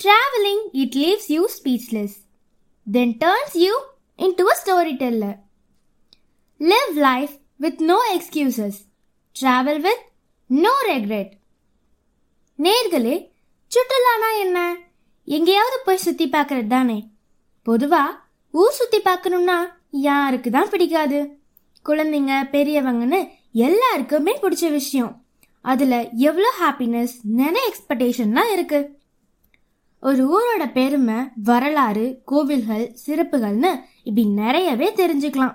Traveling, it leaves you speechless, then turns you into a storyteller. Live life with no excuses. Travel with no regret. நேர்களே சுற்றுலானா என்ன எங்கேயாவது போய் சுற்றி பார்க்கறது தானே பொதுவாக ஊர் சுற்றி பார்க்கணும்னா யாருக்கு தான் பிடிக்காது குழந்தைங்க பெரியவங்கன்னு எல்லாருக்குமே பிடிச்ச விஷயம் அதில் எவ்வளோ ஹாப்பினஸ் நிறைய எக்ஸ்பெக்டேஷன்லாம் இருக்குது ஒரு ஊரோட பெருமை வரலாறு கோவில்கள் சிறப்புகள்னு இப்படி நிறையவே தெரிஞ்சுக்கலாம்.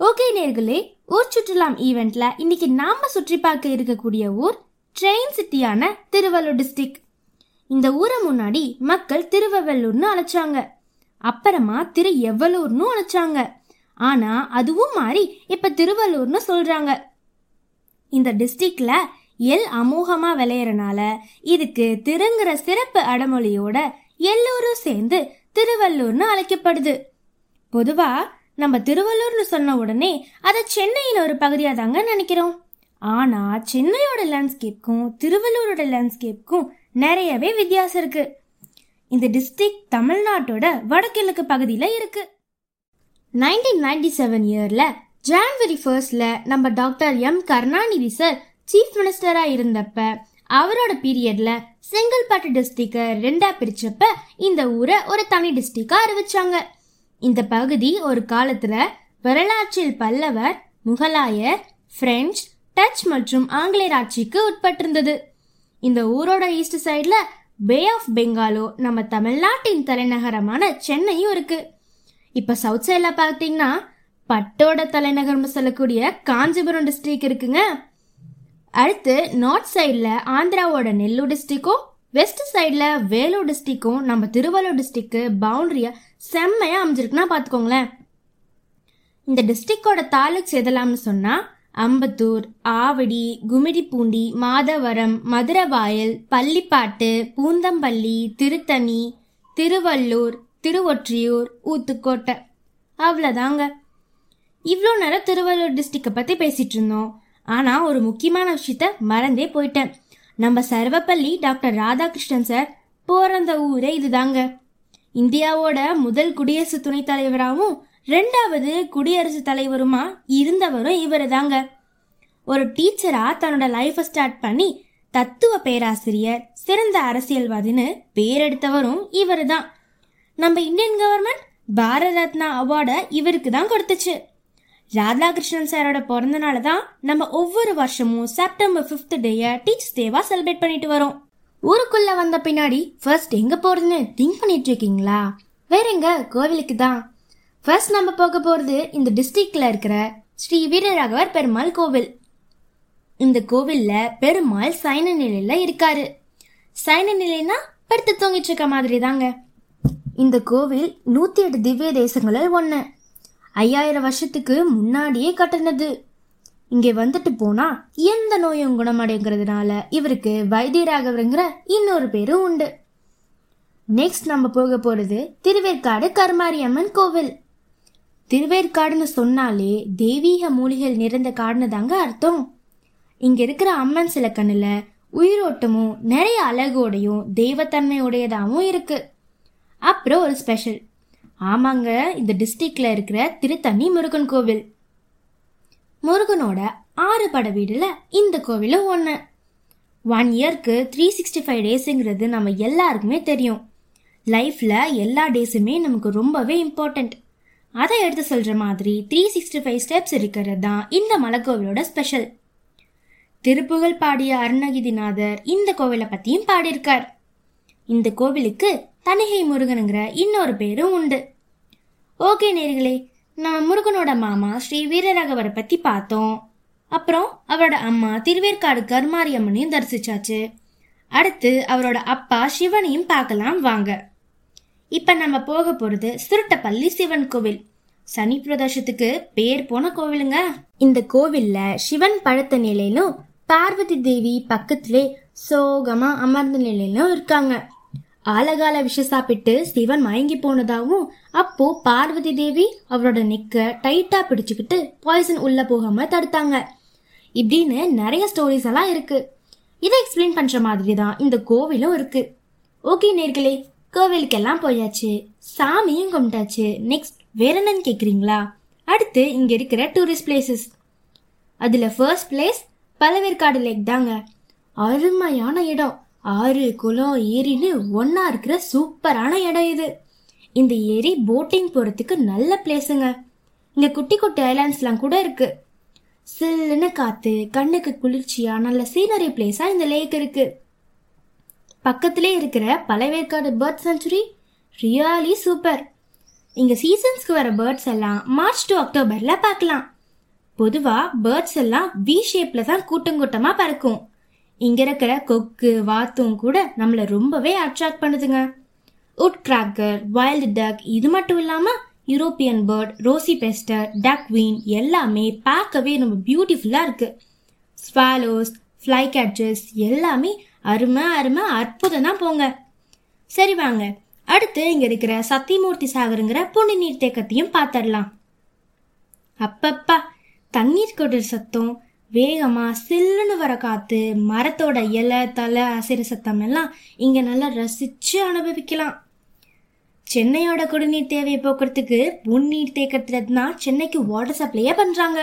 ஓகே நேர்களே ஊர் சுற்றுலாம் ஈவெண்ட்ல இன்னைக்கு நாம சுற்றி பார்க்க இருக்கக்கூடிய ஊர் ட்ரெயின் சிட்டியான திருவள்ளூர் டிஸ்ட்ரிக்ட் இந்த ஊரை முன்னாடி மக்கள் திருவவல்லூர்னு அழைச்சாங்க. அப்புறமா திரு எவ்வளூர்னு அழைச்சாங்க. ஆனா அதுவும் மாறி இப்ப திருவள்ளூர்னு சொல்றாங்க. இந்த டிஸ்ட்ரிக்ட்ல எல் அமோகமாக விளையறனால இதுக்கு திருங்கிற சிறப்பு அடமொழியோட எல்லோரும் சேர்ந்து திருவள்ளூர்னு அழைக்கப்படுது. பொதுவா நம்ம திருவள்ளூர்னு சொன்ன உடனே அதை சென்னையின் ஒரு பகுதியாக தாங்க நினைக்கிறோம். ஆனா சென்னையோட லேண்ட்ஸ்கேப்க்கும் திருவள்ளூரோட லேண்ட்ஸ்கேப்க்கும் நிறையவே வித்தியாசம் இருக்கு. இந்த டிஸ்ட்ரிக்ட் தமிழ்நாட்டோட வடகிழக்கு பகுதியில் இருக்கு. நைன்டீன் நைன்டி செவன் இயரில் ஜான்வரி ஃபர்ஸ்ட்ல நம்ம doctor M Karunanidhi sir chief மினிஸ்டராக இருந்தப்ப அவரோட பீரியட்ல செங்கல்பட்டு டிஸ்ட்ரிக்டை ரெண்டா பிரிச்சப்ப இந்த ஊரை ஒரு தனி டிஸ்ட்ரிக்டா அறிவிச்சாங்க. இந்த பகுதி ஒரு காலத்துல வரலாற்றில் பல்லவர் முகலாயர் பிரெஞ்சு டச் மற்றும் ஆங்கிலேயர் ஆட்சிக்கு உட்பட்டிருந்தது. இந்த ஊரோட ஈஸ்ட் சைடில் பே ஆஃப் பெங்காலோ நம்ம தமிழ்நாட்டின் தலைநகரமான சென்னையும் இருக்கு. இப்போ சவுத் சைடில் பார்த்தீங்கன்னா பட்டோட தலைநகர்னு சொல்லக்கூடிய காஞ்சிபுரம் டிஸ்ட்ரிக்ட் இருக்குங்க. அடுத்து நார்த் சைடில் ஆந்திராவோட நெல்லூர் டிஸ்ட்ரிக்கும் வெஸ்ட் சைடில் வேலூர் டிஸ்ட்ரிக்கும் நம்ம திருவள்ளூர் டிஸ்ட்ரிக்கு பவுண்டரியை செம்மையாக அமைஞ்சிருக்குன்னா பார்த்துக்கோங்களேன். இந்த டிஸ்ட்ரிக்டோட தாலுக்ஸ் எதெல்லாம்னு சொன்னால் அம்பத்தூர் ஆவடி குமிடிப்பூண்டி மாதவரம் மதுரவாயல் பள்ளிப்பாட்டு பூந்தம்பள்ளி திருத்தணி திருவள்ளூர் திருவொற்றியூர் ஊத்துக்கோட்டை. அவ்வளோதாங்க இவ்வளோ நேரம் திருவள்ளூர் டிஸ்ட்ரிக்டை பற்றி பேசிகிட்டு இருந்தோம். ஆனால் ஒரு முக்கியமான விஷயத்த மறந்தே போயிட்டேன். நம்ம சர்வப்பள்ளி டாக்டர் ராதாகிருஷ்ணன் சார் பிறந்த ஊரே இதுதாங்க. இந்தியாவோட முதல் குடியரசு துணைத் தலைவராகவும் ரெண்டாவது குடியரசுத் தலைவருமா இருந்தவரும் இவர் தாங்க ஒரு டீச்சரா தன்னோட லைஃப்பை ஸ்டார்ட் பண்ணி தத்துவ பேராசிரியர் சிறந்த அரசியல்வாதின்னு பேரெடுத்தவரும் இவர் தான் நம்ம இந்தியன் கவர்மெண்ட் பாரத ரத்னா அவார்டை இவருக்கு தான் கொடுத்துச்சு. ராதாகிருஷ்ணன் சாரோட பிறந்த தான் நம்ம ஒவ்வொரு வருஷமும் செப்டம்பர் ஃபிஃப்த் டேயை டீச்சர்ஸ் டேவா செலிப்ரேட் பண்ணிட்டு வரோம். ஊருக்குள்ள வந்த பின்னாடி ஃபர்ஸ்ட் எங்க போறதுன்னு திங்க் பண்ணிட்டு இருக்கீங்களா? வேற எங்க? கோவிலுக்கு தான். ஃபர்ஸ்ட் நம்ம போக போறது இந்த டிஸ்ட்ரிக்ட்ல இருக்கிற ஸ்ரீ வீரராகவர் பெருமாள் கோவில். இந்த கோவில்ல பெருமாள் சைன நிலையில இருக்காரு. சைன நிலைனா படுத்து தூங்கிட்டு இருக்க மாதிரி தாங்க இந்த கோவில் நூத்தி எட்டு திவ்ய தேசங்களில் ஒன்று ஐயாயிரம் வருஷத்துக்கு முன்னாடியே கட்டினது. இங்கே வந்துட்டு போனா எந்த நோயும் குணமடைங்கிறதுனால இவருக்கு வைத்தியராகவருங்கிற இன்னொரு பேரும் உண்டு. நெக்ஸ்ட் நம்ம போக போறது திருவேற்காடு கருமாரியம்மன் கோவில். திருவேற்காடுன்னு சொன்னாலே தெய்வீக மூலிகள் நிறைந்த காடுன்னு தாங்க அர்த்தம். இங்க இருக்கிற அம்மன் சில கண்ணுல உயிரோட்டமும் நிறைய அழகோடையும் தெய்வத்தன்மையுடையதாகவும் இருக்கு. அப்புறம் ஒரு ஸ்பெஷல் ஆமாங்க இந்த டிஸ்ட்ரிக்ட்ல இருக்கிற திருத்தணி முருகன் கோவில். முருகனோட ஆறு பட வீடுல இந்த கோவிலும் ஒன்று ஒன் இயர்க்கு த்ரீ சிக்ஸ்டி ஃபைவ் டேஸுங்கிறது நம்ம எல்லாருக்குமே தெரியும். லைஃப்பில் எல்லா டேஸுமே நமக்கு ரொம்பவே இம்பார்ட்டண்ட் அதை எடுத்து சொல்கிற மாதிரி த்ரீ சிக்ஸ்டி ஃபைவ் ஸ்டெப்ஸ் இருக்கிறது தான் இந்த மலைக்கோவிலோட ஸ்பெஷல் திருப்புகழ் பாடிய அருணகிரிநாதர் இந்த கோவிலை பற்றியும் பாடியிருக்கார். இந்த கோவிலுக்கு தணிகை முருகனுங்கிற இன்னொரு பேரும் உண்டு. ஓகே நேர்களே நம்ம முருகனோட மாமா ஸ்ரீ வீரராகவரை பற்றி பார்த்தோம். அப்புறம் அவரோட அம்மா திருவேற்காடு கருமாரியம்மனையும் தரிசிச்சாச்சு. அடுத்து அவரோட அப்பா சிவனையும் பார்க்கலாம் வாங்க. இப்போ நம்ம போக போகிறது சுருட்டப்பள்ளி சிவன் கோவில். சனி பிரதோஷத்துக்கு பேர் போன கோவிலுங்க. இந்த கோவில்ல சிவன் படுத்த நிலையிலும் பார்வதி தேவி பக்கத்திலே சோகமா அமர்ந்த நிலையிலும் இருக்காங்க. ஆலகால விஷ சாப்பிட்டு சிவன் மயங்கி போனதாகவும் அப்போ பார்வதி தேவி அவரோட நெக்க டைட்டா பிடிச்சுக்கிட்டு பாய்சன் உள்ள போகாம தடுத்தாங்க. இப்படின்னு நிறைய ஸ்டோரிஸ் எல்லாம் இருக்கு. இதை எக்ஸ்பிளைன் பண்ற மாதிரி தான் இந்த கோவிலும் இருக்கு. ஓகே நேர்களே கோவிலுக்கெல்லாம் போயாச்சு. சாமியும் கும்பிட்டாச்சு. நெக்ஸ்ட் வேற என்னன்னு கேக்குறீங்களா? அடுத்து இங்க இருக்கிற டூரிஸ்ட் பிளேசஸ் அதுல ஃபர்ஸ்ட் பிளேஸ் பழவேற்காடு லேக் தாங்க. அருமையான இடம். ஆறு குளம் ஏரின்னு ஒன்னா இருக்கிற சூப்பரான இடம் இது. இந்த ஏரி போட்டிங் போகிறதுக்கு நல்ல பிளேஸுங்க இங்கே குட்டி குட்டி ஐலாண்ட்ஸ்லாம் கூட இருக்கு. சில்லுன்னு காற்று கண்ணுக்கு குளிர்ச்சியாக நல்ல சீனரி பிளேஸாக இந்த லேக் இருக்கு. பக்கத்திலே இருக்கிற Pazhaverkadu bird sanctuary really super இங்கே சீசன்ஸ்க்கு வர பேர்ட்ஸ் எல்லாம் மார்ச் டு அக்டோபரில் பார்க்கலாம். பொதுவாக பேர்ட்ஸ் எல்லாம் வி ஷேப்பில் தான் கூட்டம் கூட்டமாக பறக்கும். இங்க இருக்கிற கொக்கு வாத்தும் கூட நம்மளை ரொம்பவே அட்ராக்ட் பண்ணுதுங்க. உட் கிராக்கர் வைல்டு டக் இது மட்டும் இல்லாம European bird rosy pastor duck வீன் எல்லாமே பார்க்கவே ரொம்ப பியூட்டிஃபுல்லா இருக்கு. ஸ்வாலோஸ் ஃப்ளை கேட்சஸ் எல்லாமே அருமை அருமை அற்புதம் தான் போங்க. சரி வாங்க அடுத்து இங்க இருக்கிற சத்தியமூர்த்தி சாகருங்கிற புண்ணி நீர் தேக்கத்தையும் பார்த்துடலாம். அப்பப்பா தண்ணீர் கொட்டுற சத்தம் வேகமா சில்லுன்னு வர காத்து மரத்தோட இலை தலை அசிர சத்தம் எல்லாம் இங்க நல்லா ரசிச்சு அனுபவிக்கலாம். சென்னையோட குடிநீர் தேவையை போக்குறதுக்கு புன்னீர் தேக்கத்துல தான் சென்னைக்கு வாட்டர் சப்ளையே பண்றாங்க.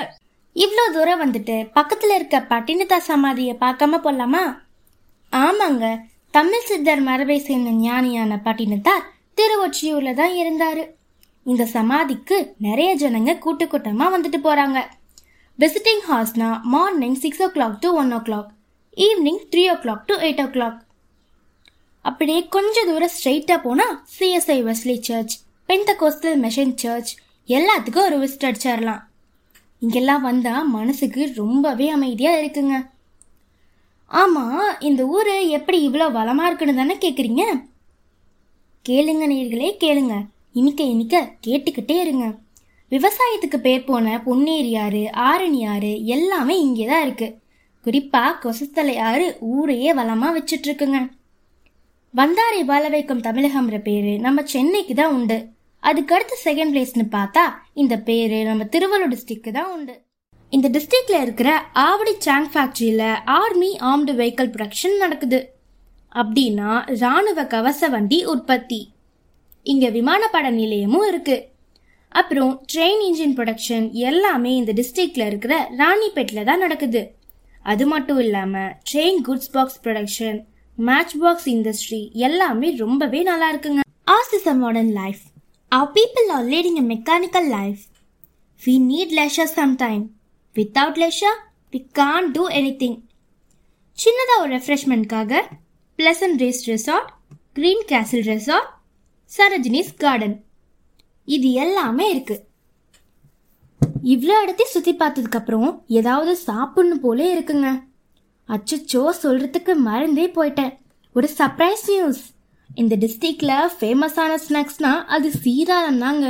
இவ்வளோ தூரம் வந்துட்டு பக்கத்துல இருக்க பட்டினத்தா சமாதியை பார்க்காம போலாமா? ஆமாங்க தமிழ் சித்தர் மரபை சேர்ந்த ஞானியான பட்டினத்தார் திருவொற்றியூர்ல தான் இருந்தாரு. இந்த சமாதிக்கு நிறைய ஜனங்க கூட்டு கூட்டமா வந்துட்டு போறாங்க. Visiting ஹார்ஸ்னா morning six o'clock to one o'clock evening three o'clock to eight o'clock அப்படியே கொஞ்சம் தூரம் ஸ்ட்ரெயிட்டாக போனால் CSI Wesley church Pentecostal mission church எல்லாத்துக்கும் ஒரு விசிட் அடிச்சிடலாம் இங்கெல்லாம் வந்தால் மனசுக்கு ரொம்பவே அமைதியாக இருக்குங்க. ஆமாம் இந்த ஊர் எப்படி இவ்வளோ வளமாக இருக்குன்னு தானே கேட்குறீங்க கேளுங்க நேர்களே கேளுங்க. இனிக்க இனிக்க கேட்டுக்கிட்டே இருங்க. விவசாயத்துக்கு பேர் போன பொன்னேரி ஆறு ஆரணி ஆறு எல்லாமே இங்கே தான் இருக்கு. குறிப்பா கொசத்தலை ஆறு ஊரையே வளமா வச்சுட்டு இருக்குங்க வந்தாரை வாழ வைக்கும் தமிழகம்ன்ற பேரு நம்ம சென்னைக்கு தான் உண்டு. அதுக்கடுத்து செகண்ட் பிளேஸ்னு பார்த்தா இந்த பேரு நம்ம திருவள்ளூர் டிஸ்ட்ரிக்ட் தான் உண்டு. இந்த டிஸ்ட்ரிக்ட்ல இருக்கிற ஆவடி சாங் ஃபேக்டரியில ஆர்மி ஆர்ம்டு வெஹிக்கிள் ப்ரொடக்ஷன் நடக்குது. அப்படின்னா ராணுவ கவச வண்டி உற்பத்தி. இங்க விமானப்பட நிலையமும் இருக்கு. அப்புறம் ட்ரெயின் இன்ஜின் ப்ரொடக்ஷன் எல்லாமே இந்த டிஸ்ட்ரிக்ட்ல இருக்கிற ராணிப்பேட்டில் தான் நடக்குது. அது மட்டும் இல்லாம train goods box production match box industry எல்லாமே ரொம்பவே நல்லா இருக்குங்க. As is a modern life our people are leading a mechanical life we need leisure sometime without leisure we can do anything சின்னதாக ஒரு ரெஃப்ரெஷ்மெண்ட்காக pleasant race resort green castle resort Sarojini's garden இது எல்லாமே இருக்கு. இவ்வளோ இடத்தையும் சுற்றி பார்த்ததுக்கப்புறம் ஏதாவது சாப்பிடணும் போலே இருக்குங்க. அச்சச்சோ சொல்கிறதுக்கு மறந்தே போயிட்டேன். ஒரு சர்ப்ரைஸ் நியூஸ் இந்த டிஸ்ட்ரிக்டில் ஃபேமஸான ஸ்நாக்ஸ்னால் அது சீராரம் தாங்க.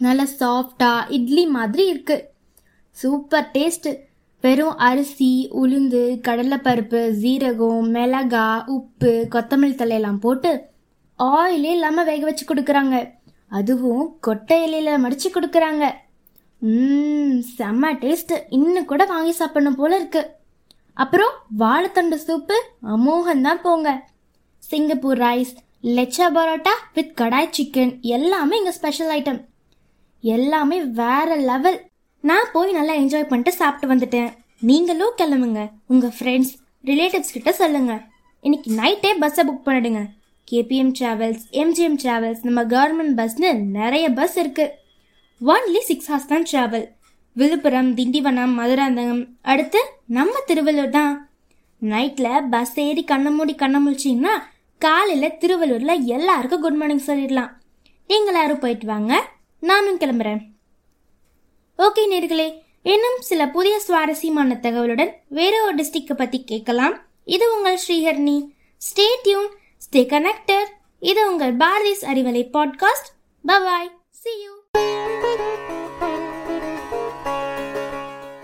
நல்ல சாஃப்டா இட்லி மாதிரி இருக்குது சூப்பர் டேஸ்ட்டு வெறும் அரிசி உளுந்து கடலைப்பருப்பு ஜீரகம் மிளகா உப்பு கொத்தமல்லி தலையெல்லாம் போட்டு ஆயிலே இல்லாமல் வேக வச்சு கொடுக்குறாங்க. அதுவும் கொட்டை இலையில மடிச்சு கொடுக்குறாங்க. ம் செம்ம டேஸ்ட் இன்னும் கூட வாங்கி சாப்பிடணும் போல இருக்கு. அப்புறம் வாழைத்தண்டு சூப்பு அமோகம் தான் போங்க. Singapore rice lachha parotta with kadai chicken எல்லாமே இங்கே ஸ்பெஷல் ஐட்டம் எல்லாமே வேற லெவல் நான் போய் நல்லா என்ஜாய் பண்ணிட்டு சாப்பிட்டு வந்துட்டேன். நீங்களும் கிளம்புங்க. உங்கள் ஃப்ரெண்ட்ஸ் ரிலேட்டிவ்ஸ் கிட்ட சொல்லுங்க. இன்னைக்கு நைட்டே பஸ்ஸை புக் பண்ணிடுங்க. கேபிஎம் டிராவல்ஸ் எம்ஜிஎம் டிராவல்ஸ் நம்ம கவர்மெண்ட் பஸ்னு நிறைய பஸ் இருக்கு. ஒன்லி சிக்ஸ் ஹார்ஸ் தான் டிராவல் விழுப்புரம் திண்டிவனம் மதுராந்தகம். அடுத்து நம்ம திருவள்ளூர் தான். நைட்டில் பஸ் ஏறி கண்ணை மூடி கண்ணை முழிச்சிங்கன்னா காலையில் திருவள்ளூரில் எல்லாருக்கும் குட் மார்னிங் சொல்லிடலாம். நீங்கள் எல்லாரும் போயிட்டு வாங்க நானும் கிளம்புறேன். ஓகே நேர்களே இன்னும் சில புதிய சுவாரஸ்யமான தகவலுடன் வேற ஒரு டிஸ்ட்ரிக்டை பற்றி கேட்கலாம். இது உங்கள் Sriharni stay tune stay connected இது உங்கள் Bharathi's Arivalai podcast bye bye see you